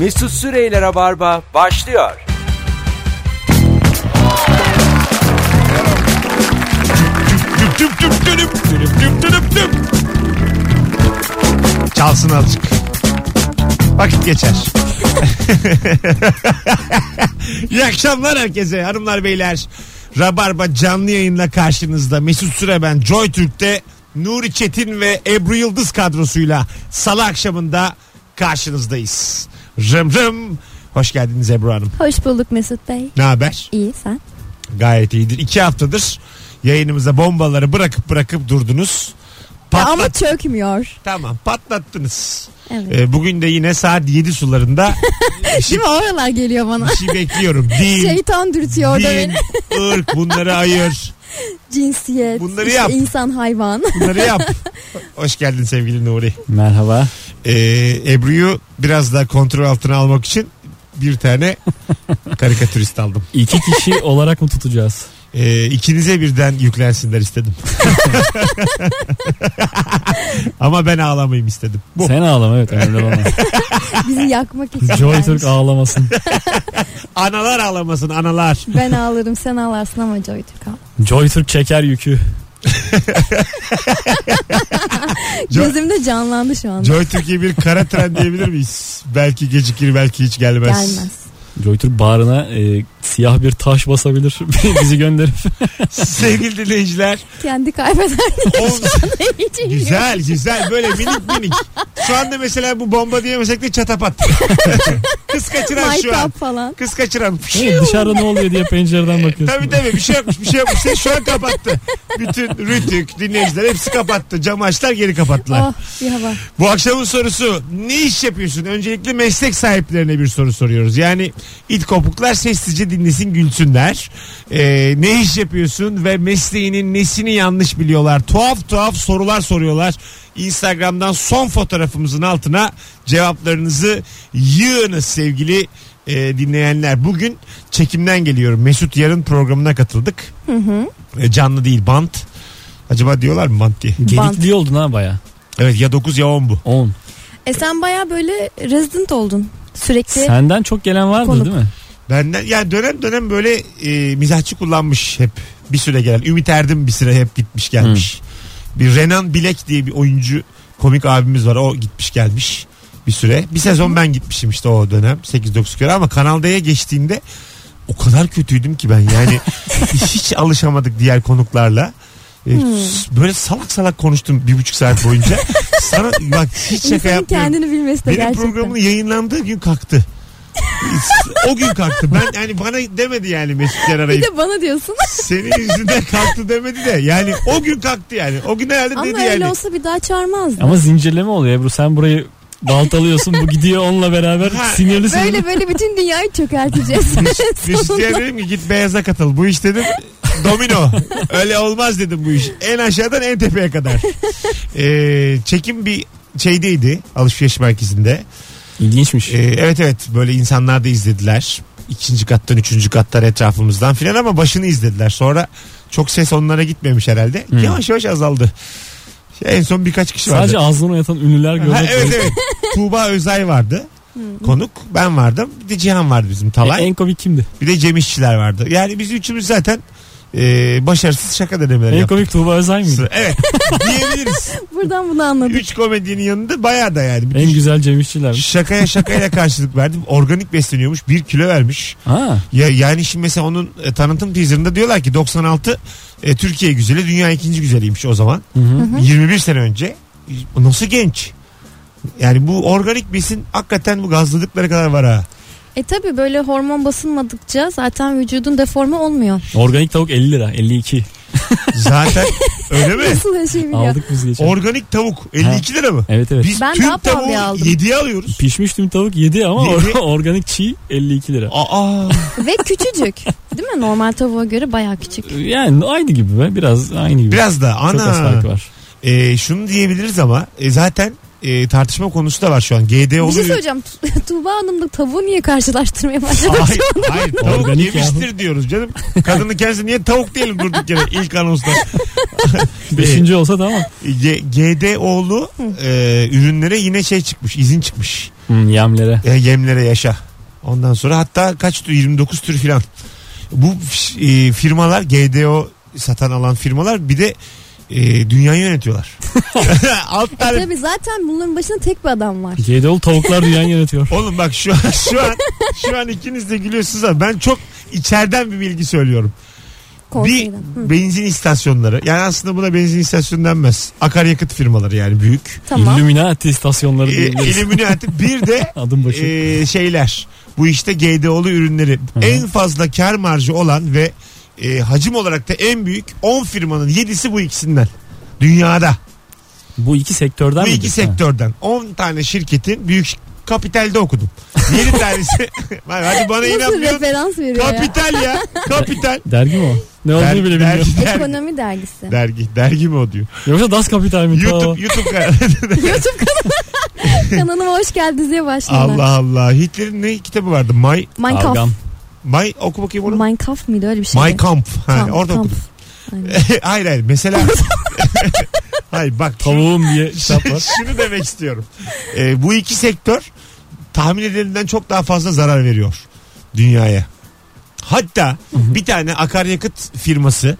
Mesut Süreyler'e barba başlıyor. Çalsın azıcık. Vakit geçer. İyi akşamlar herkese hanımlar beyler. Rabarba canlı yayınla karşınızda. Mesut Süre ben. Joy Türk'te Nuri Çetin ve Ebru Yıldız kadrosuyla salı akşamında karşınızdayız. Rım rım. Hoş geldiniz Ebru Hanım. Hoş bulduk Mesut Bey. Ne haber? İyi sen. Gayet iyidir. İki haftadır yayınımıza bombaları bırakıp bırakıp durdunuz. Ya ama Patlat. çökmüyor. Tamam patlattınız. Evet. Ee, bugün de yine saat 7 sularında mi oralar geliyor bana. bir şey bekliyorum. Din, Şeytan dürtüyor orada din, beni. ırk bunları ayır. Cinsiyet, Bunları işte yap. insan hayvan. Bunları yap. Hoş geldin sevgili Nuri. Merhaba. Ee, Ebru'yu biraz daha kontrol altına almak için bir tane karikatürist aldım. İki kişi olarak mı tutacağız? Ee, ikinize birden yüklensinler istedim. Ama ben ağlamayayım istedim. Bu. Sen ağlama evet önemli olan. Bizi yakmak için. Joy. Türk ağlamasın. Analar ağlamasın analar. Ben ağlarım sen ağlarsın ama Joy Türk ağlar. Joy Türk çeker yükü. Gözümde canlandı şu anda. Joy Türkiye bir kara tren diyebilir miyiz? Belki gecikir belki hiç gelmez. Gelmez. Türk bağrına e, siyah bir taş basabilir. Bizi gönderip. Sevgili dinleyiciler. Kendi kaybeder güzel güzel böyle minik minik. Şu anda mesela bu bomba diyemesek de çatapat. Kız kaçıran şu an. Falan. Kız kaçıran. Evet, dışarıda ne oluyor diye pencereden bakıyorsun. Tabii tabii bir şey yokmuş bir şey yokmuş. Sen şu an kapattı. Bütün Rütük dinleyiciler hepsi kapattı. Cam açtılar geri kapattılar. Oh bir hava. Bu akşamın sorusu ne iş yapıyorsun? Öncelikle meslek sahiplerine bir soru soruyoruz. Yani it kopuklar sessizce dinlesin gülsünler. Ee, ne iş yapıyorsun ve mesleğinin nesini yanlış biliyorlar? Tuhaf tuhaf sorular soruyorlar. Instagram'dan son fotoğrafımızın altına cevaplarınızı yığınız sevgili e, dinleyenler. Bugün çekimden geliyorum. Mesut Yarın programına katıldık. E, canlı değil bant. Acaba diyorlar mı bant diye? Gedikli oldun ha baya. Evet ya 9 ya 10 bu. 10. E sen baya böyle resident oldun. Sürekli. Senden çok gelen vardı Konuk. değil mi? Benden yani dönem dönem böyle e, mizahçı kullanmış hep bir süre gelen. Ümit Erdim bir süre hep gitmiş gelmiş. Bir Renan Bilek diye bir oyuncu komik abimiz var. O gitmiş gelmiş bir süre. Bir sezon ben gitmişim işte o dönem 8-9 kere ama Kanal D'ye geçtiğinde o kadar kötüydüm ki ben yani hiç alışamadık diğer konuklarla. E, Böyle salak salak konuştum bir buçuk saat boyunca. Sana bak hiç şaka İnsanın yapmıyorum. kendini bilmesi de Benim gerçekten. programın yayınlandığı gün kalktı. o gün kalktı. Ben yani bana demedi yani Mesut Yer Bir arayıp. de bana diyorsun. Senin yüzünden kalktı demedi de. Yani o gün kalktı yani. O gün herhalde Ama dedi öyle yani. olsa bir daha çağırmazdı. Ama zincirleme oluyor Ebru. Sen burayı baltalıyorsun. Bu gidiyor onunla beraber. Ha, Sinirlisin. Böyle böyle bütün dünyayı çökerteceğiz. Mesut Yer dedim ki git beyaza katıl. Bu iş dedim domino. Öyle olmaz dedim bu iş. En aşağıdan en tepeye kadar. Ee, çekim bir şeydeydi alışveriş merkezinde. İlginçmiş. Ee, evet evet böyle insanlar da izlediler. İkinci kattan üçüncü kattan etrafımızdan filan ama başını izlediler. Sonra çok ses onlara gitmemiş herhalde. Hmm. Yavaş yavaş azaldı. En son birkaç kişi vardı. Sadece ağzını oynatan ünlüler Ha, görmek. evet evet. Tuğba Özay vardı. Konuk ben vardım. Bir de Cihan vardı bizim E, Talay. en komik kimdi? Bir de Cem İşçiler vardı. Yani biz üçümüz zaten e, başarısız şaka denemeleri En yaptık. komik Tuğba Özay mıydı? Evet diyebiliriz. Buradan bunu anladık. Üç komedyenin yanında bayağı da yani. En güzel Cem İşçiler. Şakaya şakayla karşılık verdim. Organik besleniyormuş. Bir kilo vermiş. Ha. Ya yani şimdi mesela onun e, tanıtım teaserında diyorlar ki 96 e, Türkiye güzeli, dünya ikinci güzeliymiş o zaman. Hı hı. 21 sene önce. Nasıl genç? Yani bu organik besin hakikaten bu gazladıkları kadar var ha. E tabi böyle hormon basılmadıkça zaten vücudun deforme olmuyor. Organik tavuk 50 lira. 52. Zaten öyle mi? Nasıl biliyor. Aldık biz geçen. Organik tavuk 52 lira mı? Evet evet. Biz Ben tüm daha pahalıya tavuğu aldım. 7'ye alıyoruz. Pişmiş tüm tavuk 7 ama Yedi. or- organik çiğ 52 lira. Aa, Ve küçücük. Değil mi? Normal tavuğa göre baya küçük. Yani aynı gibi be. Biraz aynı gibi. biraz da Çok az fark ana. var. E, şunu diyebiliriz ama e, zaten e, tartışma konusu da var şu an. GD Bir şey oluyor. söyleyeceğim. Tu- Tuğba Hanım'la tavuğu niye karşılaştırmaya başladın? Hayır, hayır tavuk Organik yemiştir diyoruz canım. Kadının kendisi niye tavuk diyelim durduk yere ilk anonsta. Beşinci olsa tamam. G- GDO'lu e, ürünlere yine şey çıkmış izin çıkmış. Hmm, yemlere. E, yemlere yaşa. Ondan sonra hatta kaç tür 29 tür filan. Bu e, firmalar GDO satan alan firmalar bir de e, dünyayı yönetiyorlar. Alt E tane tabii zaten bunların başında tek bir adam var. Gedol tavuklar dünyayı yönetiyor. Oğlum bak şu an şu an şu an ikiniz de gülüyorsunuz ama ben çok içeriden bir bilgi söylüyorum. Bir Konseyden. Hı, benzin istasyonları yani aslında buna benzin istasyonu denmez. Akaryakıt firmaları yani büyük. tamam. Illuminati istasyonları E, diyebiliriz. Illuminati bir de Adım başı. e, şeyler bu işte GDO'lu ürünleri hı. en fazla kar marjı olan ve e, hacim olarak da en büyük 10 firmanın 7'si bu ikisinden. Dünyada. Bu iki sektörden bu mi? iki sektörden 10 tane şirketin büyük kapitalde okudum. 7 tanesi. Hadi bana Nasıl inanmıyorsun. referans veriyor? Kapital ya. Kapital. Dergi mi o? Ne olduğunu bile bilmiyorum. dergi, dergi, Ekonomi dergisi. dergi. Dergi mi o diyor. Yoksa Das Kapital mi? Tamam. YouTube, YouTube kanalı. Kanalıma hoş geldiniz diye başlıyorlar. Allah Allah. Hitler'in ne kitabı vardı? My, Minecraft. Kavgam. My oku bakayım onu. Minecraft mıydı öyle bir şey? My Camp. Ha, Kamp, orada kamp. okudum. Aynen. hayır hayır. Mesela hayır bak Tavuğum diye kitap var. şunu demek istiyorum. Ee, bu iki sektör tahmin edilenden çok daha fazla zarar veriyor dünyaya. Hatta bir tane akaryakıt firması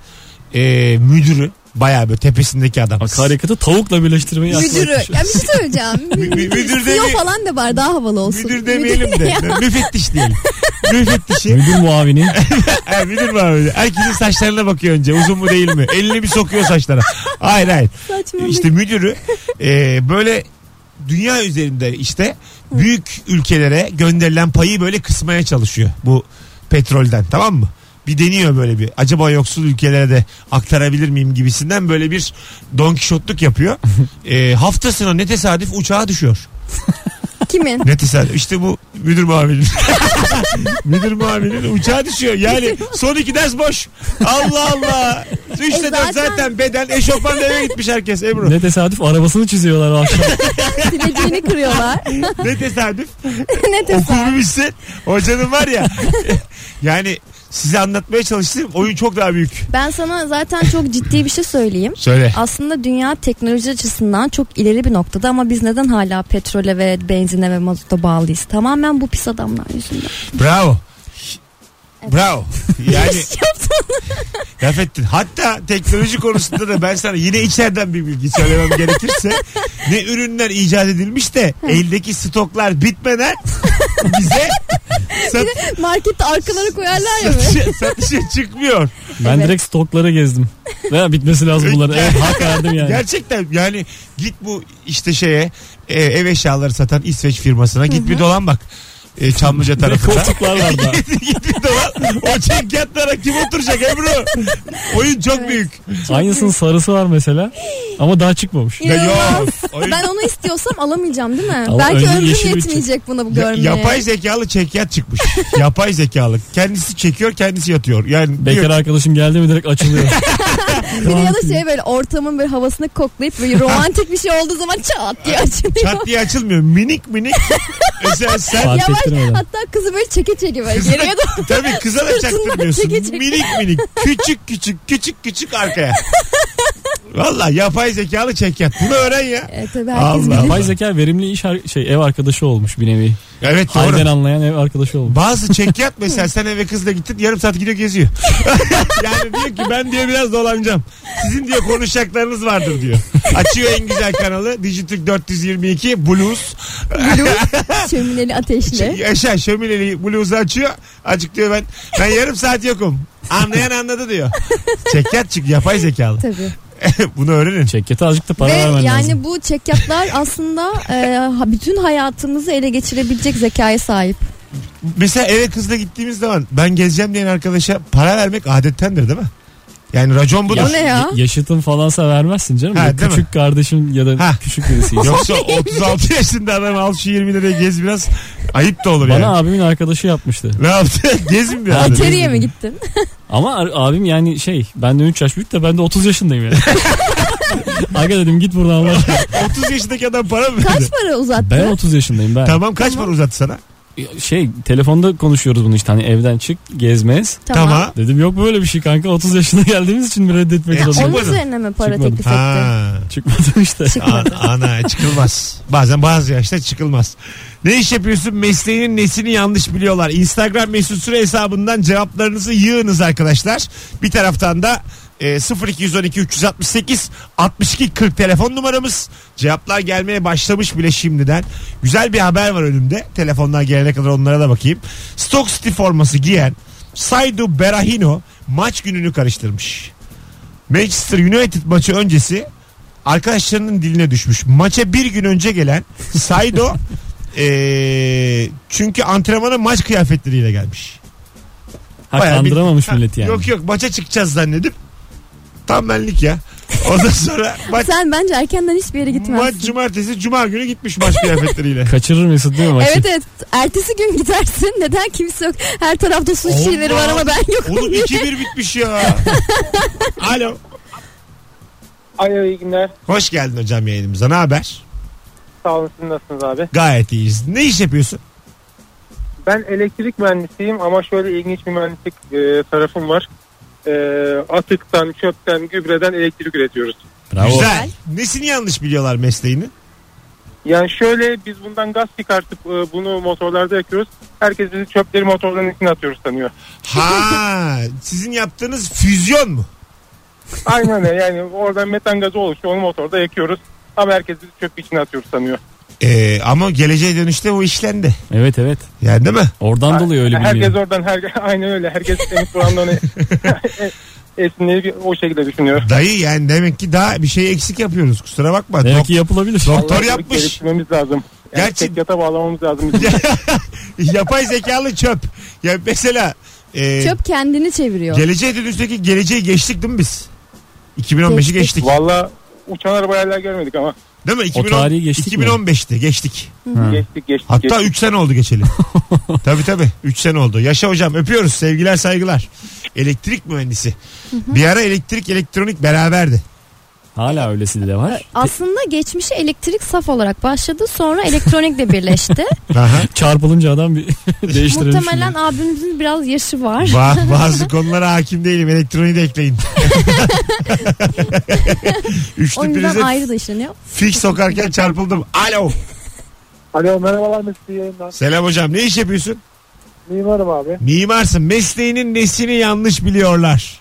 e, müdürü bayağı böyle tepesindeki adam. Akaryakıtı tavukla birleştirmeyi Müdürü. Ya bir şey söyleyeceğim. Mü- müdür CEO falan da var daha havalı olsun. Müdür demeyelim de müfettiş diyelim. Müfettişi. Müdür muavini. Ha, müdür mü abi? Herkesin saçlarına bakıyor önce uzun mu değil mi? Elini bir sokuyor saçlara. Hayır hayır. Saçmalık. İşte müdürü e, böyle dünya üzerinde işte büyük ülkelere gönderilen payı böyle kısmaya çalışıyor bu petrolden tamam mı? Bir deniyor böyle bir acaba yoksul ülkelere de aktarabilir miyim gibisinden böyle bir Don Kişotluk yapıyor. e, haftasına ne tesadüf uçağa düşüyor. Kimin? Ne tesadüf işte bu müdür muavinin. müdür muavinin uçağa düşüyor. Yani son iki ders boş. Allah Allah. Üçte E dört zaten- zaten beden eşofmanla eve gitmiş herkes Ebru. ne tesadüf arabasını çiziyorlar akşam. Sileceğini kırıyorlar. ne tesadüf. ne tesadüf. Okul bitsin. Hocanın var ya. yani size anlatmaya çalıştığım oyun çok daha büyük. Ben sana zaten çok ciddi bir şey söyleyeyim. Söyle. Aslında dünya teknoloji açısından çok ileri bir noktada ama biz neden hala petrole ve benzine ve mazota bağlıyız? Tamamen bu pis adamlar yüzünden. Bravo. Evet. Bravo. Yani laf ettin. Hatta teknoloji konusunda da ben sana yine içeriden bir bilgi söylemem gerekirse ne ürünler icat edilmiş de eldeki stoklar bitmeden bize sat, Markette arkaları koyarlar ya satışa, satışa çıkmıyor. Ben Evet. direkt stoklara gezdim. Veya bitmesi lazım bunların. Evet hak verdim yani. Gerçekten yani git bu işte şeye e, ev eşyaları satan İsveç firmasına git bir dolan bak. E, Çamlıca Ne tarafında. koltuklar var da. git bir dolan. O çekyatlara kim oturacak Ebru? Oyun çok Evet. büyük. Aynısının sarısı var mesela. Ama daha çıkmamış. Ya yok. Oyun Ben onu istiyorsam alamayacağım değil mi? Ama Belki önce ömrüm yeşil bir yetmeyecek bunu bu Ya- görmeye. yapay zekalı çekyat çıkmış. yapay zekalı. Kendisi çekiyor kendisi yatıyor. Yani Bekar diyor, arkadaşım geldi mi direkt açılıyor. Bir de ya da şey böyle ortamın böyle havasını koklayıp böyle romantik bir şey olduğu zaman çat diye açılıyor. çat diye açılmıyor. Minik minik. Mesela sen Fark Yavaş hatta kızı böyle çeke çeke böyle Kızına, geriye doğru. tabii kıza da çaktırmıyorsun. çeke çeke. Minik minik. Küçük küçük küçük küçük arkaya. Valla yapay zekalı çekyat. Bunu öğren ya. Evet tabii herkes Allah. bilir. Yapay zeka verimli iş ar- şey ev arkadaşı olmuş bir nevi. Evet doğru. Halden anlayan ev arkadaşı olmuş. Bazı çekyat mesela sen eve kızla gittin yarım saat gidiyor geziyor. yani diyor ki ben diyor biraz dolanacağım. Sizin diyor konuşacaklarınız vardır diyor. Açıyor en güzel kanalı Dijitürk 422 Blues. Şömineli ateşli. Yaşa şömineli Blues'u açıyor. Acık diyor ben ben yarım saat yokum. Anlayan anladı diyor. Çekyat çık yapay zekalı. Tabii. Bunu öğrenin. Çekyete azıcık da para Ve vermen yani lazım. bu çekyatlar aslında e, bütün hayatımızı ele geçirebilecek zekaya sahip. Mesela eve kızla gittiğimiz zaman ben gezeceğim diyen arkadaşa para vermek adettendir değil mi? Yani racon budur. O ne ya? Yaşıtın falansa vermezsin canım. Ha, değil mi? küçük kardeşin ya da Ha. küçük birisi. Yoksa 36 yaşında adam al şu 20 liraya gez biraz ayıp da olur Bana yani. abimin arkadaşı yapmıştı. Ne yaptı? Bir Ha, adam. İçeriye mi gittin? Ama abim yani şey benden 3 yaş büyük de ben de 30 yaşındayım yani. Aga dedim git buradan Allah aşkına. 30 yaşındaki adam para mı verdi? Kaç para uzattı? Ben 30 yaşındayım ben. Tamam kaç para uzattı sana? Şey telefonda konuşuyoruz bunu işte hani evden çık gezmez. Tamam. Dedim yok böyle bir şey kanka 30 yaşına geldiğimiz için mi reddetmek E, zorunda? Onun üzerine mi para Çıkmadı. teklif etti? Ha. Çıkmadım işte. Çıkmadı. A- ana çıkılmaz. Bazen bazı yaşta çıkılmaz. Ne iş yapıyorsun? Mesleğinin nesini yanlış biliyorlar. Instagram mesut süre hesabından cevaplarınızı yığınız arkadaşlar. Bir taraftan da e, 0212 368 62 40 telefon numaramız. Cevaplar gelmeye başlamış bile şimdiden. Güzel bir haber var önümde. Telefonlar gelene kadar onlara da bakayım. Stock City forması giyen Saidu Berahino maç gününü karıştırmış. Manchester United maçı öncesi arkadaşlarının diline düşmüş. Maça bir gün önce gelen Saido eee, çünkü antrenmana maç kıyafetleriyle gelmiş. Bayağı bir- Ha, milleti yani. Yok yok maça çıkacağız zannedip tam benlik ya. Ondan sonra maç, Sen bence erkenden hiçbir yere maç gitmezsin. cumartesi cuma günü gitmiş maç kıyafetleriyle. Kaçırır Mesut değil mi maçı? Evet evet. Ertesi gün gidersin. Neden kimse yok? Her tarafta su şişeleri var ama ben yokum Oğlum diye. 2-1 bitmiş ya. Alo. Alo iyi günler. Hoş geldin hocam yayınımıza. Ne haber? Sağ olun siz nasılsınız abi? Gayet iyiyiz. Ne iş yapıyorsun? Ben elektrik mühendisiyim ama şöyle ilginç bir mühendislik e, tarafım var. E, atıktan, çöpten, gübreden elektrik üretiyoruz. Bravo. Güzel. Nesini yanlış biliyorlar mesleğini? Yani şöyle biz bundan gaz çıkartıp e, bunu motorlarda yakıyoruz. Herkes bizi çöpleri motorların içine atıyoruz sanıyor. Ha, sizin yaptığınız füzyon mu? Aynen öyle yani oradan metan gazı oluşuyor onu motorda yakıyoruz. Ama herkes bizi çöp içine atıyoruz sanıyor. Ee, ama geleceğe dönüşte o işlendi. Evet evet. Yani değil mi? Oradan dolayı öyle Herkes bilmiyorum. oradan her, aynen öyle. Herkes temiz burandan esinleyip o şekilde düşünüyor. Dayı yani demek ki daha bir şey eksik yapıyoruz. Kusura bakma. Demek Dok- ki yapılabilir. Doktor Vallahi yapmış. geliştirmemiz lazım. Yani Gerçi- tek yata bağlamamız lazım. Yapay zekalı çöp. Ya mesela e, Çöp kendini çeviriyor. geleceğe dönüşteki geleceği geçtik değil mi biz? 2015'i Geçtik. geçtik. Valla uçan araba hala görmedik ama. Değil mi? 2010, tarihi geçtik mi? 2015'ti geçtik. Ha. Geçtik geçtik. Hatta geçtik. 3 sene oldu geçeli. tabii tabii 3 sene oldu. Yaşa hocam öpüyoruz sevgiler saygılar. Elektrik mühendisi. Bir ara elektrik elektronik beraberdi. Hala öylesi de var. Aslında geçmişi elektrik saf olarak başladı. Sonra elektronikle birleşti. Aha. Çarpılınca adam bir değiştirilmiş. Muhtemelen abimizin biraz yaşı var. Ba- bazı konulara hakim değilim. Elektroniği de ekleyin. Üçlü O yüzden ayrı da işleniyor. fix sokarken çarpıldım. Alo. Alo merhabalar Mesut yayınlar. Selam hocam. Ne iş yapıyorsun? Mimarım abi. Mimarsın. Mesleğinin nesini yanlış biliyorlar.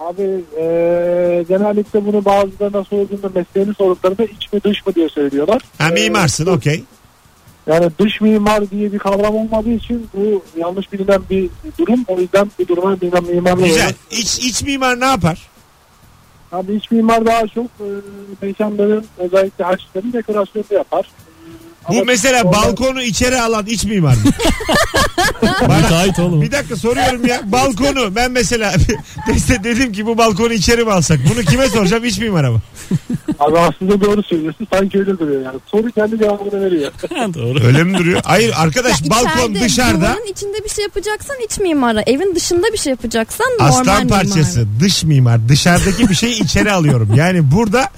Abi eee, genellikle bunu bazılarına sorduğunda mesleğini sorduklarında iç mi dış mı diye söylüyorlar. Ha Ee, mimarsın okey. Yani dış mimar diye bir kavram olmadığı için bu yanlış bilinen bir durum. O yüzden bu duruma bilinen mimarlar Güzel. olarak- İç, iç mimar ne yapar? Abi iç mimar daha çok e, mekanların özellikle açıkların dekorasyonu yapar. Bu Ama mesela balkonu içeri alan iç mimar mı? Müteahhit oğlum. Bir dakika soruyorum ya. Balkonu ben mesela işte dedim ki bu balkonu içeri mi alsak? Bunu kime soracağım? İç mimara mı? Abi aslında doğru söylüyorsun. Sanki öyle duruyor yani. Soru kendi cevabını veriyor. Doğru. Öyle mi duruyor? Hayır arkadaş Ya balkon içeride, dışarıda Duvarın içinde bir şey yapacaksan iç mimara. Evin dışında bir şey yapacaksan normal aslan mimar. parçası dış mimar. Dışarıdaki bir şeyi içeri alıyorum. Yani burada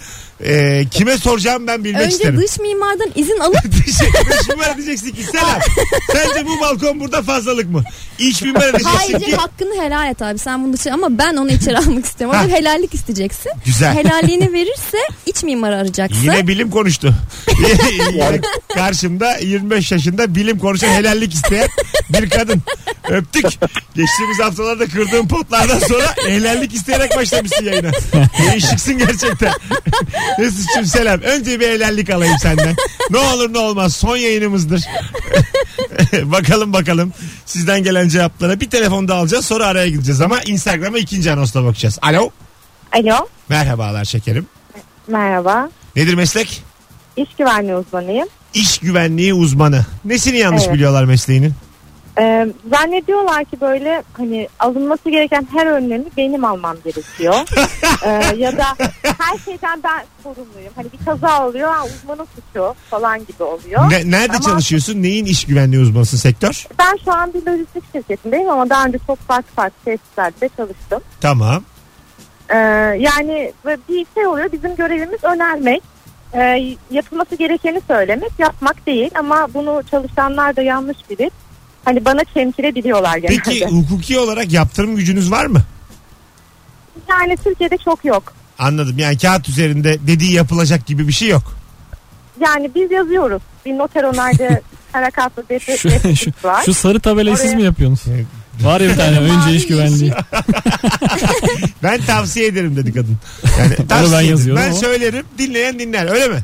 e, kime soracağım ben bilmek Önce isterim. dış mimardan izin alıp dış, dış mimara diyeceksin ki selam. Sence bu balkon burada fazlalık mı? İç mimara diyeceksin Ayrıca ki hakkını helal et abi. Sen bunu dışarı ama ben onu içeri almak istiyorum. Ha. Orada helallik isteyeceksin. güzel. Helalliğini verirse iç mimarı arayacaksın. Yine bilim konuştu. Yine karşımda 25 yaşında bilim konuşan helallik isteyen bir kadın. Öptük. Geçtiğimiz haftalarda kırdığım potlardan sonra helallik isteyerek başlamışsın yayına. Değişiksin gerçekten. Mesut'cum selam. Önce bir helallik alayım senden. Ne olur ne olmaz. Son yayınımızdır. bakalım bakalım. Sizden gelen cevaplara bir telefon da alacağız. Sonra araya gideceğiz ama Instagram'a ikinci anonsla bakacağız. Alo. Alo, Merhabalar şekerim. merhaba. Nedir meslek? İş güvenliği uzmanıyım. İş güvenliği uzmanı. Nesini yanlış Evet. biliyorlar mesleğinin? Ee, zannediyorlar ki böyle hani alınması gereken her önlemi benim almam gerekiyor. Ee, ya da her şeyden ben sorumluyum. Hani bir kaza oluyor, ha, uzmanın suçu falan gibi oluyor. Ne- nerede Ama- çalışıyorsun? Neyin iş güvenliği uzmanısın sektör? Ben şu an bir lojistik şirketindeyim ama daha önce çok farklı farklı tesislerde çalıştım. Tamam. Ee, yani bir şey oluyor, bizim görevimiz önermek. e, yapılması gerekeni söylemek yapmak değil ama bunu çalışanlar da yanlış bilir. Hani bana çemkirebiliyorlar genelde. Peki hukuki olarak yaptırım gücünüz var mı? Yani Türkiye'de çok yok. Anladım. Yani kağıt üzerinde dediği yapılacak gibi bir şey yok. Yani biz yazıyoruz. Bir noter onayda harakatlı bir Şu, şu, var. şu sarı tabelayı siz Oraya- mi yapıyorsunuz? Evet. Var ya bir tane önce iş güvenliği. Ben tavsiye ederim dedi kadın. Yani ben tavsiye ederim. yazıyorum Ben ama. söylerim dinleyen dinler öyle mi?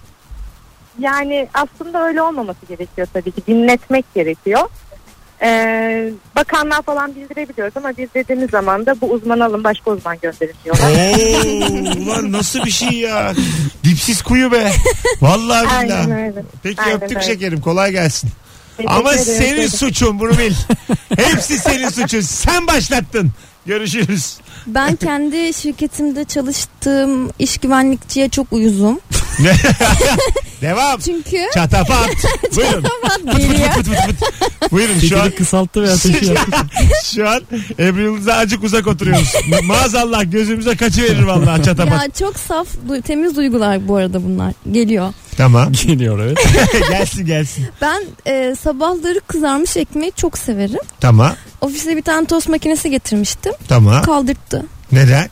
Yani aslında öyle olmaması gerekiyor tabii ki. Dinletmek gerekiyor. Ee, bakanlar falan bildirebiliyoruz ama biz dediğimiz zaman da bu uzman alın başka uzman gönderin diyorlar. Oo, ulan nasıl bir şey ya. Dipsiz kuyu be. Vallahi Aynen billahi. öyle. Peki Aynen öptük öyle. şekerim kolay gelsin. Teşekkür Ama ederim. senin suçun bunu bil. Hepsi senin suçun. Sen başlattın. Görüşürüz. Ben kendi şirketimde çalıştığım iş güvenlikçiye çok uyuzum. Devam. Çünkü Çatapat. Buyurun. Bak geliyor. Fıt fıt fıt fıt. Buyurun şu an kısalttı ve ateşi yaktı. şu an Ebru Yıldız'a azıcık uzak oturuyoruz. Ma- Maazallah gözümüze kaçıverir vallahi çatapat. ya çok saf, du- temiz duygular bu arada bunlar. Geliyor. Tamam. Geliyor evet. gelsin gelsin. Ben e, sabahları kızarmış ekmeği çok severim. Tamam. Ofise bir tane tost makinesi getirmiştim. Tamam. Kaldırttı. Neden?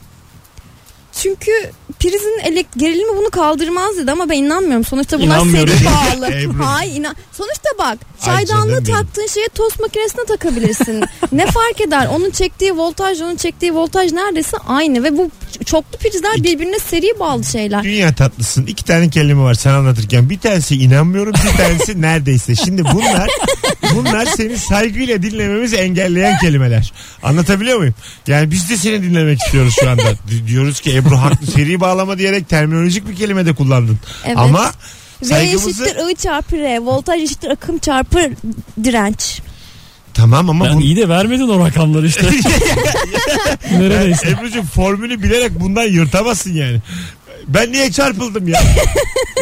Çünkü prizin elek gerilimi bunu kaldırmaz dedi ama ben inanmıyorum. Sonuçta bunlar seri bağlı. Hayır inan. Sonuçta bak Ay çaydanlığı taktığın şeye tost makinesine takabilirsin. ne fark eder? Onun çektiği voltaj onun çektiği voltaj neredeyse aynı ve bu çoklu prizler birbirine seri bağlı şeyler. Dünya tatlısın. İki tane kelime var sen anlatırken. Bir tanesi inanmıyorum bir tanesi neredeyse. Şimdi bunlar bunlar seni saygıyla dinlememizi engelleyen kelimeler. Anlatabiliyor muyum? Yani biz de seni dinlemek istiyoruz şu anda. Di- Diyoruz ki Ebru haklı seri bağlama diyerek terminolojik bir kelime de kullandın. Evet. Ama V saygımızı... eşittir I çarpı R. Voltaj eşittir akım çarpı direnç. Tamam ama Ben bu... iyi de vermedin o rakamları işte. Neredeyse. Ebru'cum formülü bilerek bundan yırtamazsın yani. Ben niye çarpıldım ya?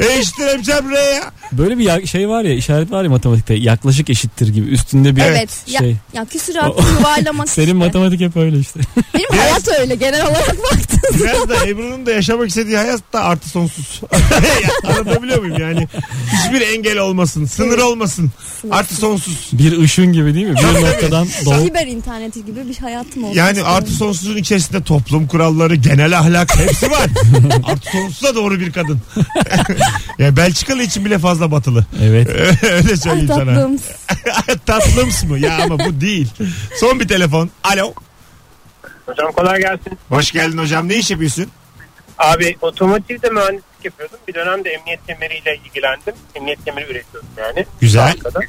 e eşittir hem çarpı R ya. Böyle bir ya- şey var ya işaret var ya matematikte yaklaşık eşittir gibi üstünde bir Evet. Ya, şey. ya küsuratı yuvarlamak Senin işte. matematik hep öyle işte. Benim hayat öyle genel olarak baktın. Biraz da Ebru'nun da yaşamak istediği hayat da artı sonsuz. Anlatabiliyor muyum yani? Hiçbir engel olmasın, sınır olmasın. Artı sonsuz. Bir ışın gibi değil mi? Bir noktadan doğup Siber interneti gibi bir hayatım olsun Yani artı sonsuzun içerisinde toplum kuralları, genel ahlak hepsi var. artı sonsuza doğru bir kadın. yani Belçikalı için bile fazla batılı. evet. Öyle Ay söyleyeyim sana. tatlım. Tatlıms mı? Ya ama bu değil. Son bir telefon. Alo. Hocam kolay gelsin. Hoş geldin hocam. Ne iş yapıyorsun? Abi otomotivde mühendislik yapıyordum. Bir dönemde emniyet kemeriyle ilgilendim. Emniyet kemeri üretiyordum yani. Güzel. Arkada.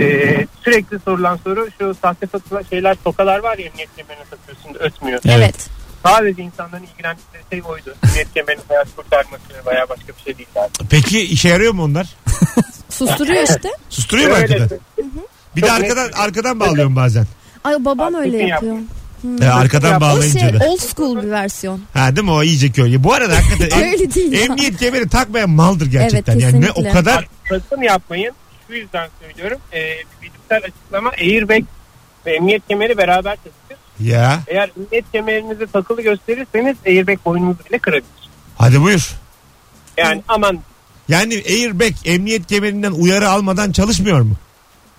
Ee, sürekli sorulan soru şu sahte satılan şeyler tokalar var ya emniyet kemerine takıyorsun da ötmüyor. Evet. Sadece insanların ilgilendikleri şey oydu. Emniyet kemerinin hayat kurtarması veya başka bir şey değil. Yani. Peki işe yarıyor mu onlar? Susturuyor işte. Susturuyor mu Öyle. hakikaten? Bir de Çok arkadan net. arkadan bağlıyorum bazen. Ay babam öyle Kesin yapıyor. Ee, arkadan O bağlayınca şey da. old school bir versiyon. Ha değil mi o iyice köy. Bu arada hakikaten em- Öyle değil ya. emniyet kemeri takmayan maldır gerçekten. Evet, yani ne o kesinlikle. kadar Sakın yapmayın. Şu yüzden söylüyorum. Ee, bir bilimsel açıklama airbag ve emniyet kemeri beraber takılır. Ya. Eğer emniyet kemerinizi takılı gösterirseniz airbag boynunuzu bile kırabilir. Hadi buyur. Yani aman Yani airbag emniyet kemerinden uyarı almadan çalışmıyor mu?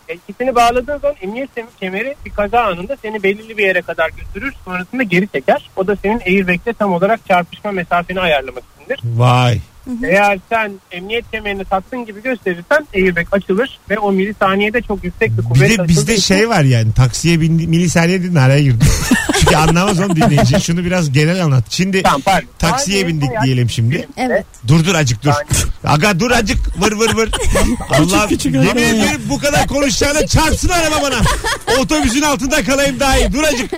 e, ikisini bağladığın zaman emniyet kemeri bir kaza anında seni belirli bir yere kadar götürür. Sonrasında geri çeker. O da senin airbag'le tam olarak çarpışma mesafeni ayarlamak içindir. Vay. Eğer sen emniyet kemerini taktığın gibi gösterirsen airbag açılır ve o milisaniyede çok yüksek bir Bir kuvvet de açıldığı bizde şey var yani taksiye bindi milisaniye dedin araya girdim. Çünkü anlamaz onu dinleyici. Şunu biraz genel anlat. Şimdi Tamam, pardon. taksiye Sadece bindik diyelim şimdi. Evet. Dur dur acık dur. Aga dur acık vır vır vır. Allah küçük yemin araba ya. bu kadar konuşacağına çarpsın araba bana. Otobüsün altında kalayım daha iyi. Dur acık.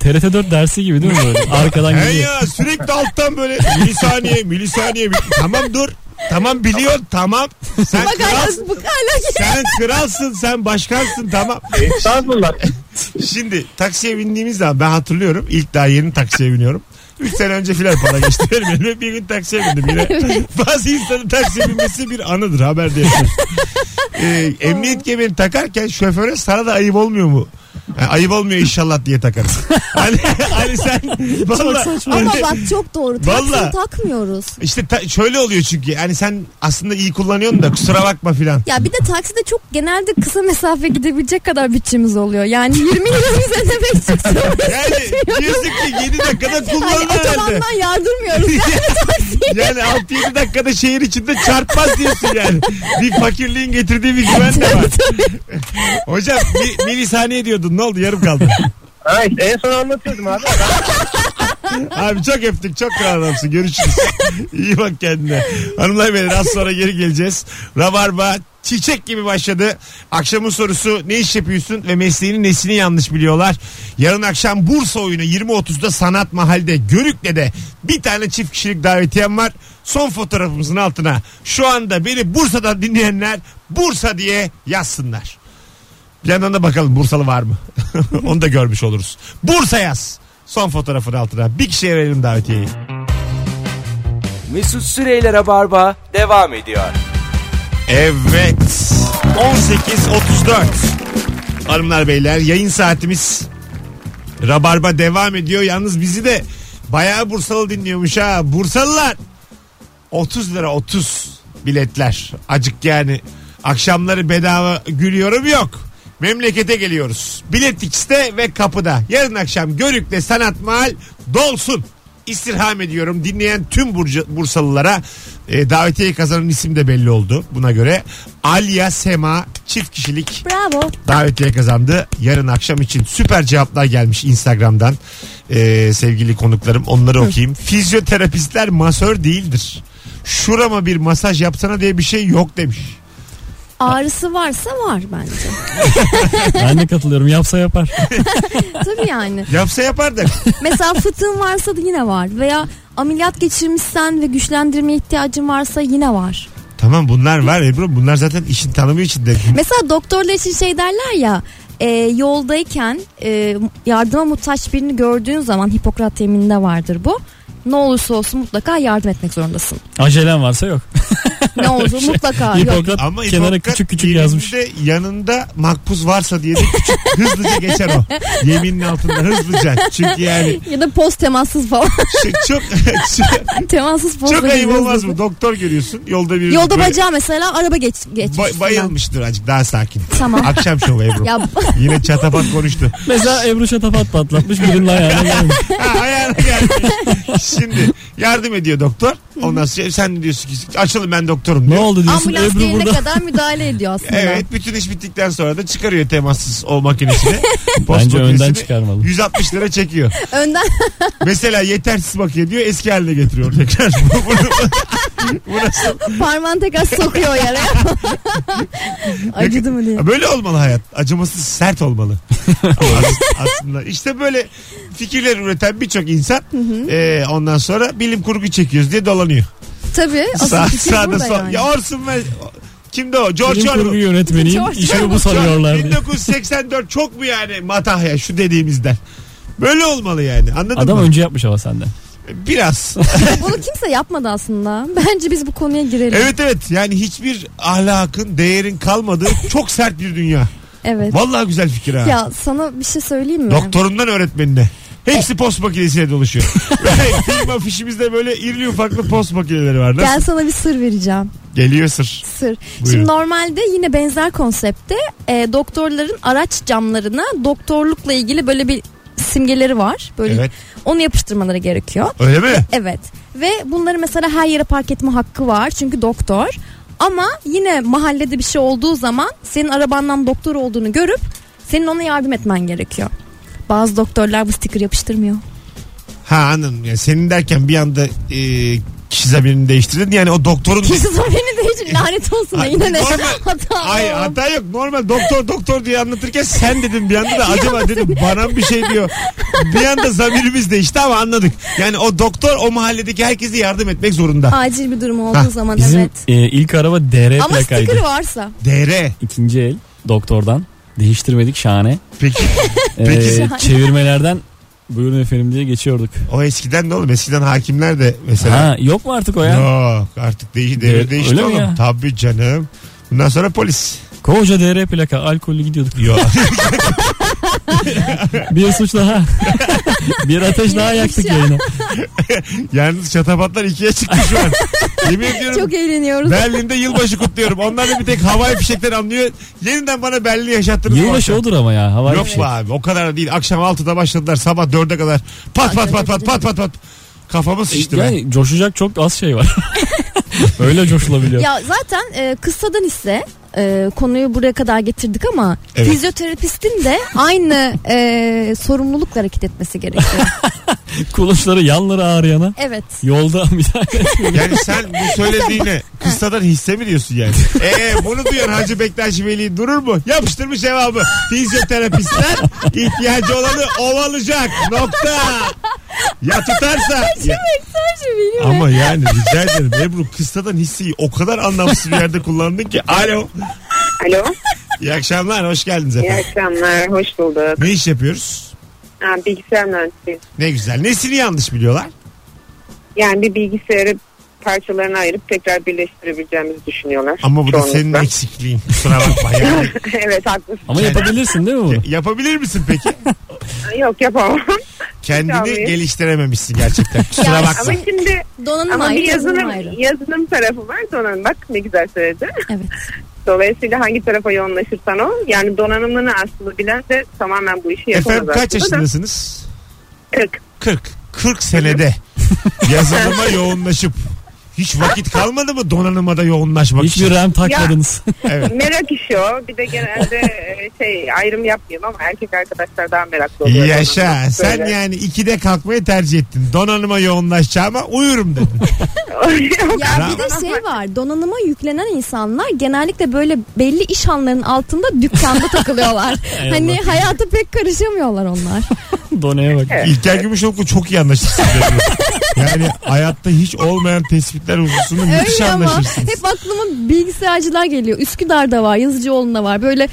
TRT 4 dersi gibi değil mi böyle? Arkadan He gidiyor. ya sürekli alttan böyle milisaniye milisaniye. mil- Tamam dur. Tamam biliyorsun tamam. Sen Bak hala kralsın. bu hala Sen kralsın sen başkansın tamam. Estağfurullah. Şimdi taksiye bindiğimiz zaman ben hatırlıyorum. İlk daha yeni taksiye biniyorum. 3 sene önce filan para geçti benim elime. Bir gün taksiye bindim yine. Bazı insanın taksiye binmesi bir anıdır haber değil. ee, emniyet kemerini takarken şoföre sana da ayıp olmuyor mu? Ha, ayıp olmuyor inşallah diye takarım. hani, hani sen valla Ama bak çok doğru. Vallahi. takmıyoruz. işte ta- şöyle oluyor çünkü yani sen aslında iyi kullanıyorsun da kusura bakma filan. Ya bir de takside çok genelde kısa mesafe gidebilecek kadar bütçemiz oluyor. Yani 20 lira bize demek çıksın. Yani diyorsun ki 7 dakikada Hani kullanılır herhalde. otobandan yardırmıyoruz. yani 6-7 dakikada şehir içinde çarpmaz diyorsun yani. Bir fakirliğin getirdiği bir güven de var. Hocam bir milisaniye diyordun ne oldu yarım kaldı. İşte en son anlatıyordum abi. Abi çok öptük çok kral adamsın görüşürüz. İyi bak kendine. Hanımlar beyler az sonra geri geleceğiz. Rabarba çiçek gibi başladı. Akşamın sorusu ne iş yapıyorsun ve mesleğinin nesini yanlış biliyorlar. Yarın akşam Bursa oyunu 20.30'da Sanat Mahal'de Görükle'de bir tane çift kişilik davetiyem var. Son fotoğrafımızın altına şu anda beni Bursa'dan dinleyenler Bursa diye yazsınlar. Bir yandan da bakalım Bursalı var mı? Onu da görmüş oluruz. Bursa yaz. Son fotoğrafın altına. Bir kişiye verelim davetiyeyi. Mesut Süreyler'e barba devam ediyor. Evet. 18.34. Hanımlar beyler yayın saatimiz Rabarba devam ediyor. Yalnız bizi de bayağı Bursalı dinliyormuş ha. Bursalılar 30 lira 30 biletler. Acık yani akşamları bedava gülüyorum yok. Memlekete geliyoruz. Bilet X'te ve kapıda. Yarın akşam Görük'te Sanat Mahal dolsun. İstirham ediyorum dinleyen tüm Burcu, Bursalılara e, davetiye kazanan isim de belli oldu buna göre. Alya Sema çift kişilik Bravo. davetiye kazandı. Yarın akşam için süper cevaplar gelmiş Instagram'dan Ee, sevgili konuklarım onları okuyayım. Fizyoterapistler masör değildir. Şurama bir masaj yapsana diye bir şey yok demiş. Ağrısı varsa var bence. Ben de katılıyorum. Yapsa yapar. Tabii yani. Yapsa yapar da. Mesela fıtığın varsa da yine var. Veya ameliyat geçirmişsen ve güçlendirme ihtiyacın varsa yine var. tamam bunlar var Ebru bunlar zaten işin tanımı içinde. Mesela doktorlar için şey derler ya e, yoldayken e, yardıma muhtaç birini gördüğün zaman Hipokrat yemininde vardır bu. Ne olursa olsun mutlaka yardım etmek zorundasın. Acelen varsa yok. Ne olursa mutlaka. Yok. Hipokrat Ama kenara Hipokrat küçük küçük yazmış. yanında makbuz varsa diye de küçük hızlıca geçer o. Yeminin altında hızlıca. Çünkü yani Ya da post temassız falan. şey, çok çok, temassız post. çok ayıp olmaz mı? Doktor görüyorsun yolda bir Yolda bacağı mesela araba geç geçmiş. Ba- bayılmıştır azıcık daha sakin. Tamam. Akşam şovu Ebru. Ya Yine çatapat konuştu. Mesela Ebru şatafat patlatmış birinin ayağına gelmiş. Ha, ayağına geldi. Şimdi yardım ediyor doktor. Ondan sonra sen diyorsun ki açılın ben doktorum Ne diyor. oldu diyorsun ambulans Ebru gelene burada. kadar müdahale ediyor aslında. Evet bütün iş bittikten sonra da çıkarıyor temassız o makinesini. Post Bence önden çıkarmalı. 160 lira çekiyor. Önden Mesela yetersiz makine diyor eski haline getiriyor tekrar. Bu- bunu- bu nasıl? parmağını tekrar sokuyor yere. Acıdı mı diye. Böyle olmalı hayat. Acımasız sert olmalı. As- aslında işte böyle fikirler üreten birçok insan e, ondan sonra bilim kurgu çekiyoruz diye dolanıyor. Tabii. Sağ, sağda sol. yani. Ya Orson ve kimdi o? George Bilim kurgu Orwell. yönetmeniyim. George İşimi bu sanıyorlar diye. 1984 çok mu yani matahya şu dediğimizden. Böyle olmalı yani anladın Adam mı? önce yapmış ama senden. Biraz. Bunu kimse yapmadı aslında. Bence biz bu konuya girelim. evet evet yani hiçbir ahlakın değerin kalmadığı çok sert bir dünya. Evet. Vallahi güzel fikir ha. Ya sana bir şey söyleyeyim mi? Doktorundan öğretmenine. Hepsi post makinesiyle dolaşıyor. Ve Film afişimizde böyle irili ufaklı post makineleri var. Nasıl? Gel sana bir sır vereceğim. Geliyor sır. Sır. Buyurun. Şimdi normalde yine benzer konsepte e, doktorların araç camlarına doktorlukla ilgili böyle bir simgeleri var. Böyle Evet. onu yapıştırmaları gerekiyor. Öyle mi? Evet. Ve bunları mesela her yere park etme hakkı var. Çünkü doktor. Ama yine mahallede bir şey olduğu zaman senin arabandan doktor olduğunu görüp senin ona yardım etmen gerekiyor. Bazı doktorlar bu sticker yapıştırmıyor. Ha anladım. Yani senin derken bir anda e, kişi zamirini değiştirdin. Yani o doktorun... Kişi beni de hiç lanet olsun. Yine ne normal- hata. Ay hata yok. Normal doktor doktor diye anlatırken sen dedim bir anda da acaba dedim bana bir şey diyor. Bir anda zamirimiz değişti ama anladık. Yani o doktor o mahalledeki herkese yardım etmek zorunda. Acil bir durum olduğu Ha, zaman Bizim evet. e, ilk araba DR Ama plakaydı. sticker varsa. DR. İkinci el doktordan. Değiştirmedik şahane. Peki E, Peki. çevirmelerden buyurun efendim diye geçiyorduk. o eskiden ne oğlum? Eskiden hakimler de mesela. Ha yok mu artık o ya? Yok artık değiş, devir Öyle değişti mi oğlum. ya? Tabii canım. Bundan sonra polis. Koca DR plaka alkollü gidiyorduk. Yok. bir suç daha. bir ateş daha yaktık yayına. Yalnız çatafatlar ikiye çıktı şu an. Yemin ediyorum. Çok eğleniyoruz. Berlin'de yılbaşı kutluyorum. Onlar da bir tek havai fişekten anlıyor. Yeniden bana Berlin'i yaşattınız. Yılbaşı odur ama ya. Havai Yok fişek. be abi o kadar da değil. Akşam 6'da başladılar sabah 4'e kadar. Pat pat pat pat pat pat pat. Kafamız şişti be. Yani coşacak çok az şey var. Öyle coşulabiliyor. Ya zaten e, kıssadan ise e, konuyu buraya kadar getirdik ama Evet. fizyoterapistin de aynı e, sorumlulukla hareket etmesi gerekiyor. Kulunçları yanları ağrıyana evet. yolda bir tane. Yani sen bu söylediğine kıssadan hisse mi diyorsun yani? Eee bunu duyan Hacı Bektaş Veli durur mu? Yapıştırmış cevabı. Fizyoterapistler ihtiyacı olanı ovalayacak. Nokta. Ya tutarsa. Ya- ama yani rica ederim Ebru kıssadan hisseyi o kadar anlamsız bir yerde kullandın ki. Alo. Alo. İyi akşamlar hoş geldiniz İyi efendim. akşamlar. Hoş bulduk. Ne iş yapıyoruz? Ha, bilgisayar mühendisiyim. Ne güzel. Nesini yanlış biliyorlar? Yani bir bilgisayarı parçalarına ayırıp tekrar birleştirebileceğimizi düşünüyorlar. Ama bu da çoğunlukla. senin eksikliğin. Kusura bakma yani. evet haklısın. Ama yapabilirsin değil mi bunu? Yapabilir misin peki? Yok yapamam. Kendini geliştirememişsin gerçekten. Kusura Ya, bakma. Ama şimdi Donanım ama ayrı, bir yazılım yazılım, ayrı. yazılım tarafı var. Donanım bak ne güzel söyledi. Evet. Dolayısıyla hangi tarafa yoğunlaşırsan o. Yani donanımını aslında bilen de tamamen bu işi yapamaz Efendim kaç yaşındasınız? 40. 40. 40 senede yazılıma yoğunlaşıp hiç vakit kalmadı mı donanıma da yoğunlaşmak Hiçbir için? RAM takmadınız. Evet. Merak işi o. Bir de genelde e, şey ayrım yapmayayım ama erkek arkadaşlar daha meraklı oluyor. Yaşa. donanıma. Sen Böyle. yani ikide kalkmayı tercih ettin. Donanıma yoğunlaşacağıma uyurum dedin. Ya bir de şey var donanıma yüklenen insanlar genellikle böyle belli iş anlarının altında dükkanda takılıyorlar. Hani hayata pek karışamıyorlar onlar. Doneye bak. İlker Gümüşoluk'la çok iyi. Ebru. Yani hayatta hiç olmayan tespitler hususunda müthiş Öyle ama anlaşırsınız. hep aklıma bilgisayarcılar geliyor. Üsküdar'da var, Yazıcıoğlu'nda var. Böyle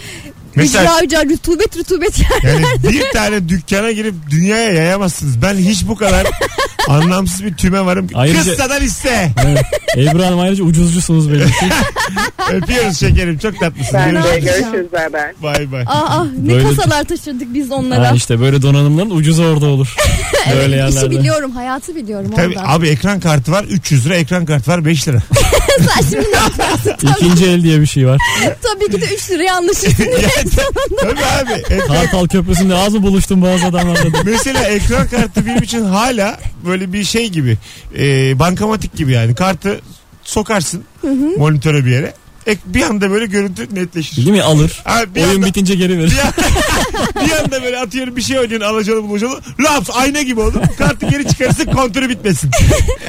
Mesela- ücra ücra rutubet rutubet. Yani bir tane dükkana girip dünyaya yayamazsınız. Ben hiç bu kadar anlamsız bir tüme varım. Ayrıca- Kıssadan iste. Evet. Ebru Hanım ayrıca ucuzcusunuz belli ki. Öpüyoruz şekerim. Çok tatlısın. Ben de Görüşürüz. görüşürüz bay bay. Aa, ah, ne Böyle- kasalar taşırdık biz onlara. Ha işte böyle donanımların ucuzu orada olur. Böyle İşi yerlerde. biliyorum, hayatı biliyorum Tabii orada. abi ekran kartı var 300 lira ekran kartı var 5 lira. Sen şimdi ne yaparsın? Tabii, İkinci el diye bir şey var. tabii ki de 3 liraya anlaşırsın. Tabii abi. Ek- Kartal Köprüsü'nde az mı buluştum bazı adamlarla? Mesela ekran kartı benim için hala böyle bir şey gibi. E, bankamatik gibi yani. Kartı sokarsın monitöre bir yere. Ek, bir anda böyle görüntü netleşir. Değil mi? Alır. Abi bir Oyun anda, bitince geri verir. bir, anda, bir anda böyle atıyorum bir şey oynuyorsun alacalı bulacalı. Laps ayna gibi olur. Kartı geri çıkarırsın kontörü bitmesin.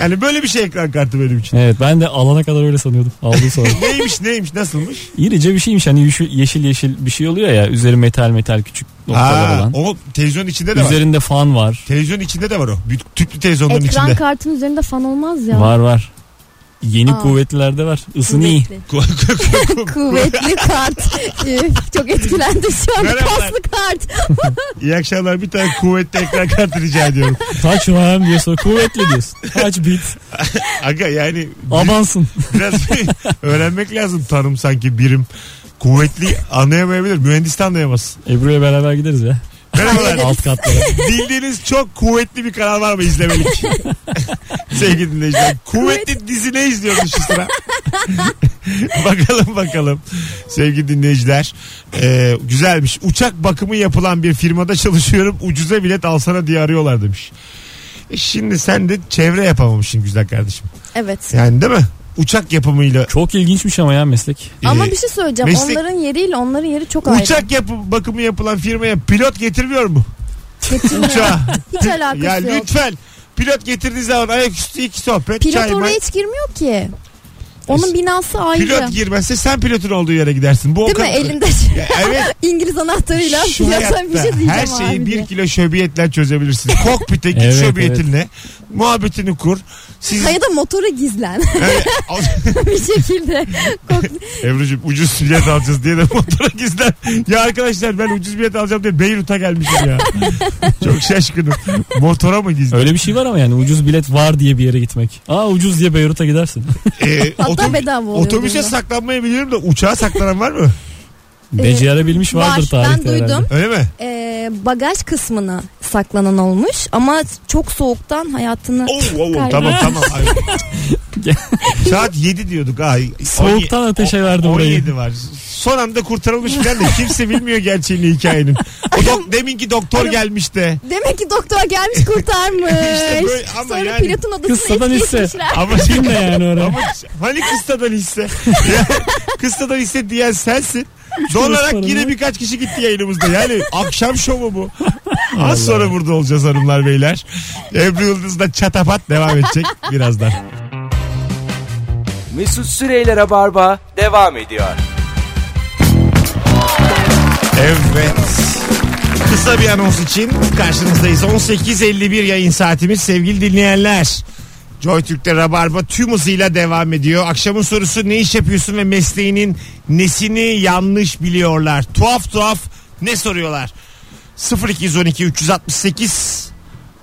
Yani böyle bir şey ekran kartı benim için. Evet ben de alana kadar öyle sanıyordum. Aldığı sonra. Neymiş neymiş nasılmış? İrice bir şeymiş hani yeşil yeşil, bir şey oluyor ya. Üzeri metal metal küçük noktalar olan. o televizyon içinde de var. Üzerinde fan var. Televizyon içinde de var o. Büyük tüplü televizyonların Ekran içinde. kartının üzerinde fan olmaz ya. Var var. Yeni Aa. kuvvetlilerde var. Isını iyi. Kuvvetli. Kuvvetli kart. Ee, Çok etkilendi şu an. Merhabalar. Kaslı kart. İyi akşamlar bir tane kuvvetli ekran kartı rica ediyorum. Kaç RAM diyor sonra kuvvetli diyorsun. Kaç bit. Aga yani Abansın. biraz öğrenmek lazım tanım sanki birim. Kuvvetli anlayamayabilir. Mühendis de anlayamaz. Ebru'ya beraber gideriz ya. Merhabalar. Alt katlara. Bildiğiniz çok kuvvetli bir kanal var mı izlemelik? Sevgili dinleyiciler. Kuvvetli dizi ne izliyoruz şu sıra? bakalım bakalım. Sevgili dinleyiciler. Ee, güzelmiş. Uçak bakımı yapılan bir firmada çalışıyorum. Ucuza bilet alsana diye arıyorlar demiş. E şimdi sen de çevre yapamamışsın güzel kardeşim. Evet. Yani değil mi? Uçak yapımıyla Çok ilginçmiş ama ya meslek. Ama Ee, bir şey söyleyeceğim. meslek- Onların yeriyle onların yeri çok ayrı. uçak yapı bakımı yapılan firmaya pilot getirmiyor mu? Getirmiyor. Uçağa. Hiç alakası ya yok. lütfen pilot getirdiği zaman ayaküstü iki sohbet Pilot çay oraya may. hiç girmiyor ki. Onun binası ayrı. Pilot girmezse sen pilotun olduğu yere gidersin. Bu o Değil mi? Elinde Ya evet. İngiliz anahtarıyla Şu hayatta bir şey diyeceğim her şeyi abi bir diye. kilo şöbiyetle çözebilirsin. Kokpite git Evet, şöbiyetinle. Muhabbetini kur. Siz Ya da motora gizlen Evet, bir şekilde. Kok- Ebru'cum ucuz bilet alacağız diye de motora gizlen. Ya arkadaşlar ben ucuz bilet alacağım diye Beyrut'a gelmişim ya. Çok şaşkınım. Motora mı gizlen? Öyle bir şey var ama yani ucuz bilet var diye bir yere gitmek. Aa ucuz diye Beyrut'a gidersin. Ee, Hatta otobü- bedava oluyor Otobüse bunda. saklanmayı biliyorum da uçağa saklanan var mı? Becerabilmiş vardır var, tarihte ben duydum. herhalde. Öyle mi? Ee, bagaj kısmını saklanan olmuş ama çok soğuktan hayatını oo, oo, Galiba. tamam tamam. Saat 7 diyorduk. Ay, Soğuktan on- ateşe on- verdi burayı. 17 var. Son anda kurtarılmış falan da kimse bilmiyor gerçeğini hikayenin. O dok, deminki doktor gelmiş de. Demek ki doktor gelmiş kurtarmış. İşte böyle ama Sonra yani pilotun kıssadan eski hisse. Ama Kim de yani oraya? Ama hani kıstadan hisse? Ya, kıstadan hisse diyen sensin. Donarak yine birkaç kişi gitti yayınımızda. Yani akşam şovu bu. Az sonra burada olacağız hanımlar beyler. Ebru Yıldız'da çatapat devam edecek birazdan. Mesut Süreyler'e barba devam ediyor. Evet. Kısa bir anons için karşınızdayız. 18.51 yayın saatimiz sevgili dinleyenler. Joy Türk'te Rabarba tüm hızıyla devam ediyor. Akşamın sorusu ne iş yapıyorsun ve mesleğinin nesini yanlış biliyorlar. Tuhaf tuhaf ne soruyorlar? 0212 368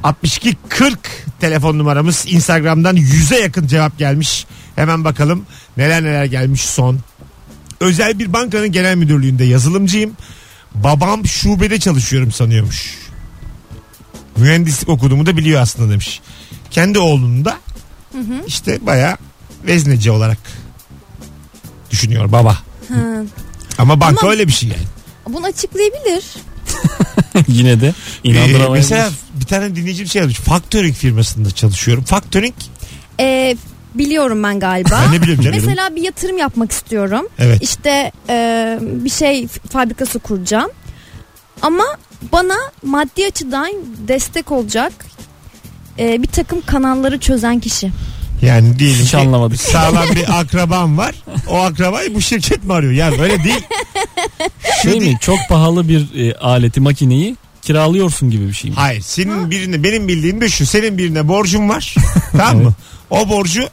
62 40 telefon numaramız. Instagram'dan 100'e yakın cevap gelmiş. Hemen bakalım neler neler gelmiş son. Özel bir bankanın genel müdürlüğünde yazılımcıyım. Babam şubede çalışıyorum sanıyormuş. Mühendislik okuduğumu da biliyor aslında demiş. Kendi oğlunu da işte baya vezneci olarak düşünüyor baba. Ha. Ama banka Ama- öyle bir şey yani. Bunu açıklayabilir. Yine de Ee, inandıramayabilir. mesela tane dinleyicim şey yazmış. Factoring firmasında çalışıyorum. Factoring Ee, biliyorum ben galiba. ben ne biliyorum canım. Mesela bir yatırım yapmak istiyorum. Evet. İşte e, bir şey fabrikası kuracağım. Ama bana maddi açıdan destek olacak e, bir takım kanalları çözen kişi. Yani diyelim Hiç ki anlamadık. sağlam bir akrabam var. O akrabayı bu şirket mi arıyor? Yani öyle değil. Şey mi? Çok pahalı bir e, aleti makineyi kiralıyorsun gibi bir şey mi? Hayır. Senin birine benim bildiğim de şu. Senin birine borcun var. tamam mı? O borcu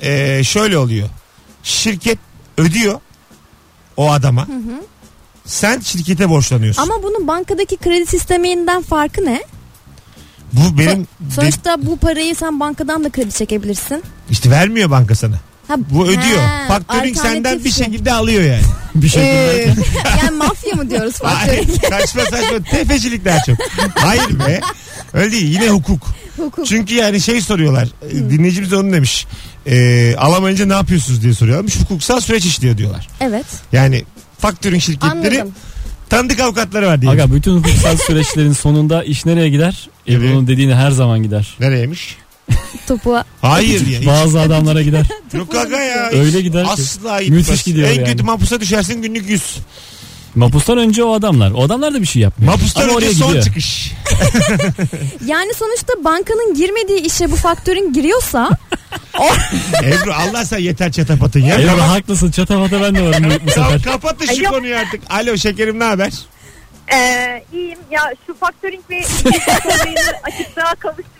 e, şöyle oluyor. Şirket ödüyor o adama. Sen şirkete borçlanıyorsun. Ama bunun bankadaki kredi sisteminden farkı ne? bu benim Sonuçta bu parayı sen bankadan da kredi çekebilirsin. işte vermiyor banka sana. Bu ödüyor. ha, Faktörink senden bir şekilde alıyor yani. Bir şey Ee, yani mafya mı diyoruz Hayır, faktörink? saçma saçma tefecilik daha çok. Hayır be. Öyle değil yine hukuk. Hukuk. Çünkü yani şey soruyorlar. e, Dinleyicimiz de onu demiş. E, alamayınca ne yapıyorsunuz diye soruyorlarmış. Hukuksal süreç işliyor diyorlar. Evet Yani faktörink şirketleri anladım. tanıdık avukatları var diye. Aga bütün hukuksal süreçlerin sonunda iş nereye gider? Evet. Ebru'nun dediğine her zaman gider. Nereymiş? Topu Hayır ya. hiç- Bazı adamlara gider. Yok aga ya. Öyle gider ki. Asla Müthiş gitmez. gidiyor En yani. kötü mahpusa düşersin günlük 100. Mapustan önce o adamlar. O adamlar da bir şey yapmıyor. Mahpustan Ama önce oraya son gidiyor. çıkış. Yani sonuçta bankanın girmediği işe bu faktörün giriyorsa Ebru Allah sen yeter çatapatın ya. Ebru Kapat- haklısın çatafata ben de varım bu Ya sefer. kapatın şu konuyu artık. Alo şekerim ne haber? Ee, iyiyim ya şu faktörink ve olayını açıklığa kavuşturduk.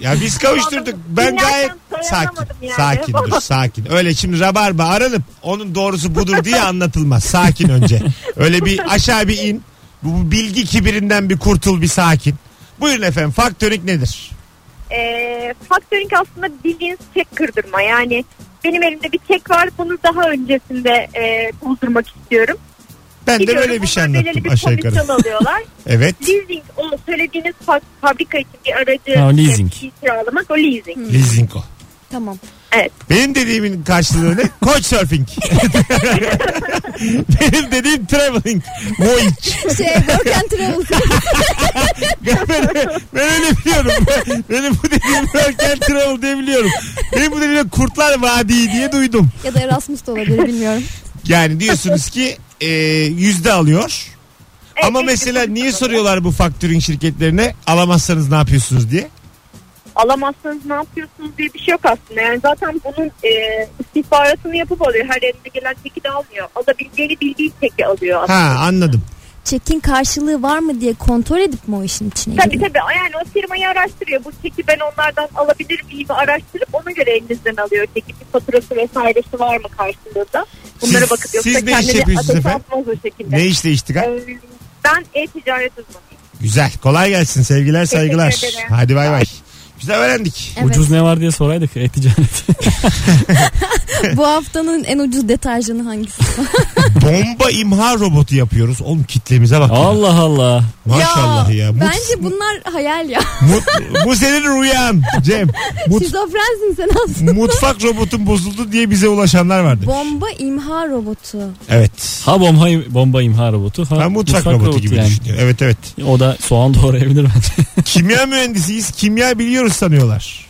Ya biz kavuşturduk. Ben Dinlerken gayet sakin. dayanamadım yani. Sakin dur sakin. Öyle şimdi rabarba aranıp onun doğrusu budur diye anlatılmaz. Sakin önce. Öyle bir aşağı bir in. Bu bilgi kibirinden bir kurtul bir sakin. Buyurun efendim faktörink nedir? Ee, faktörink aslında bildiğiniz çek kırdırma yani benim elimde bir çek var bunu daha öncesinde e, buldurmak istiyorum. Ben de böyle bir şey anlattım bir aşağı yukarı. alıyorlar. Evet. leasing o söylediğiniz fa- fabrika için bir aracı Ha, o leasing. bir kiralamak o leasing. Leasing o. tamam. Benim dediğimin karşılığı ne? Couchsurfing. Benim dediğim traveling. Voyage. Şey work and travel ben, ben öyle biliyorum. Benim bu dediğim work and travel diye biliyorum. Benim bu dediğim Kurtlar Vadii diye duydum. ya da Erasmus da olabilir bilmiyorum. Yani diyorsunuz ki e, yüzde alıyor. Evet, Ama mesela niye soruyorlar bu faktörün şirketlerine alamazsanız ne yapıyorsunuz diye? Alamazsanız ne yapıyorsunuz diye bir şey yok aslında. Yani zaten bunun e, istihbaratını yapıp alıyor. Her elinde gelen çeki de almıyor. Alabileceğini bildiği çeki alıyor aslında. Ha anladım. Çekin karşılığı var mı diye kontrol edip mi o işin içine Tabii giriyor? tabii yani o firmayı araştırıyor. Bu çeki ben onlardan alabilir miyim araştırıp ona göre elinizden alıyor. Çeki bir faturası vesairesi var mı karşılığında? Bunlara Siz- bakıp yoksa siz ne iş yapıyorsunuz efendim? Ne işle iştigal? Ee, ben e-ticaret uzmanıyım. Güzel. Kolay gelsin. Sevgiler saygılar. Hadi bay bay. Güzel öğrendik. Evet. Ucuz ne var diye soraydık e-ticaret. Bu haftanın en ucuz deterjanı hangisi? Bomba imha robotu yapıyoruz. Oğlum kitlemize bak. ya. Allah Allah. Maşallah ya. Mut- Bence bunlar hayal ya. mut- bu senin rüyan Cem. Mut- Şizofrensin sen aslında. mutfak robotun bozuldu diye bize ulaşanlar vardı. Bomba imha robotu. Evet. Ha bomba, bomba imha robotu. Ha, Ha, mutfak, robotu, gibi yani. düşünüyor. Evet evet. O da soğan doğrayabilir bence. Kimya mühendisiyiz. Kimya biliyoruz sanıyorlar.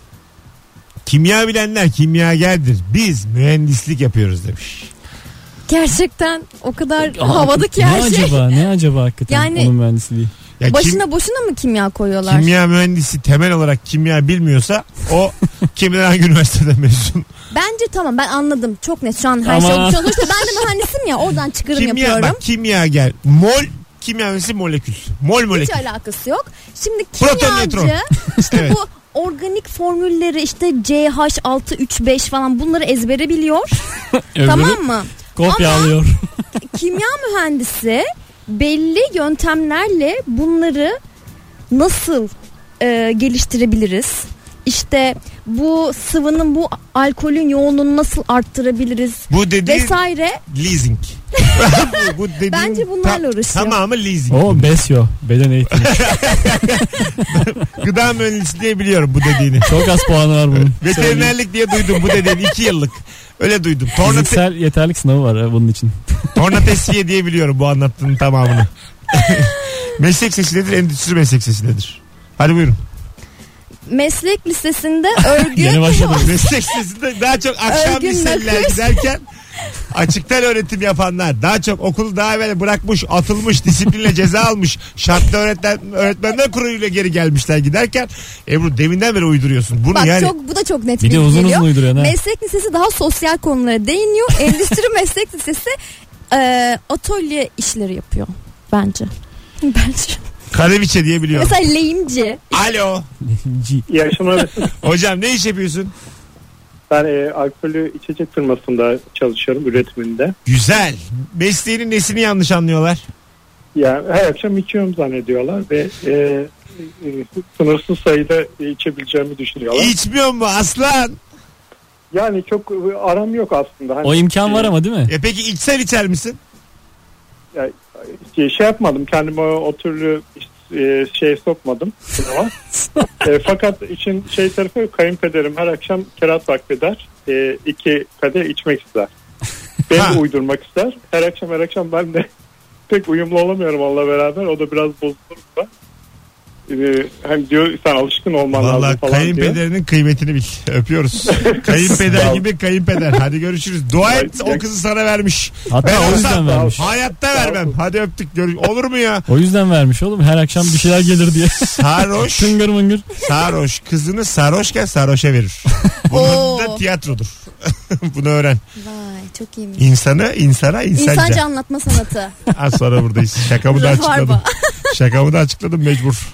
Kimya bilenler kimyagerdir. Biz mühendislik yapıyoruz demiş. Gerçekten o kadar Aa, havada ki ne her şey. acaba? Ne acaba hakikaten Yani- onun mühendisliği? Ya kim- Başına boşuna mı kimya koyuyorlar? kimya mühendisi temel olarak kimya bilmiyorsa o kim bilir hangi üniversiteden mezun. Bence tamam ben anladım. Çok net şu an her Ama- şey olmuş olursa ben de mühendisim ya oradan çıkarım Kimya yapıyorum. bak kimyager. Mol kimya mühendisi molekül. Mol Hiç molekül. alakası yok. Şimdi Proton, nötron. kimyacı işte Evet. bu organik formülleri işte CH635 falan bunları ezbere biliyor. Öbürü tamam mı? Kopya alıyor. Kimya mühendisi belli yöntemlerle bunları nasıl e, geliştirebiliriz? İşte bu sıvının bu alkolün yoğunluğunu nasıl arttırabiliriz? Bu dediğin Vesaire. leasing. bu, bu dediğin Bence bunlarla uğraşıyor. Tamamı leasing. O besyo. Beden eğitimi. Gıda mühendisliği biliyorum bu dediğini. Çok az puanı var bunun. Veterinerlik diye duydum bu dediğini. iki yıllık. Öyle duydum. Torna, Fiziksel yeterlik sınavı var ha bunun için. torna tesviye diye biliyorum bu anlattığının tamamını. meslek sesi nedir? Endüstri meslek sesi nedir? Hadi buyurun. Meslek lisesinde örgü Yeni başladım. Meslek sesinde daha çok akşam Örgün nakış. giderken açıktan öğretim yapanlar daha çok okulu daha evvel bırakmış atılmış disiplinle ceza almış şartlı öğretmen, öğretmenler kuruluyla geri gelmişler giderken Ebru deminden beri uyduruyorsun bunu Bak yani çok bu da çok net Bir de bilgi uzun geliyor. uzun uyduruyor ha. Meslek lisesi daha sosyal konulara değiniyor. Endüstri meslek lisesi e, atölye işleri yapıyor bence. Bence. Kaneviçe diye biliyorum. Mesela lehimci. Alo G. İyi akşamlar. Hocam ne iş yapıyorsun? ben e, alkollü içecek firmasında çalışıyorum üretiminde. Güzel. Mesleğinin nesini yanlış anlıyorlar? Yani her akşam içiyorum zannediyorlar ve e, e, sınırsız sayıda içebileceğimi düşünüyorlar. İçmiyor mu aslan? Yani çok e, aram yok aslında. Hani, O imkan var ama değil mi? E peki içsen içer misin? e, şey yapmadım kendime o, o türlü e, şey sokmadım e, fakat için şey tarafı kayınpederim her akşam kerat vakfeder. E, iki kadeh içmek ister. Ha. de uydurmak ister. Her akşam her akşam ben de pek uyumlu olamıyorum onunla beraber. O da biraz bozulur da. E, hani diyor sen alışkın olman Valla lazım falan diyor. kayınpederinin kıymetini bil. Öpüyoruz. Kayınpeder gibi kayınpeder. Hadi görüşürüz. Dua et o kızı sana vermiş. Hatta Ben o olsam yüzden vermiş. Hayatta vermem. Hadi öptük. Görüş. Olur mu ya? O yüzden vermiş oğlum. Her akşam bir şeyler gelir diye. Sarhoş. Tıngır mıngır. sarhoş. Kızını sarhoşken sarhoşa verir. Bunun da tiyatrodur. Bunu öğren. Vay çok iyiymiş. İnsanı insana insanca. İnsanca anlatma sanatı. Az sonra buradayız. Şakamı da açıkladım. Şakamı da açıkladım mecbur.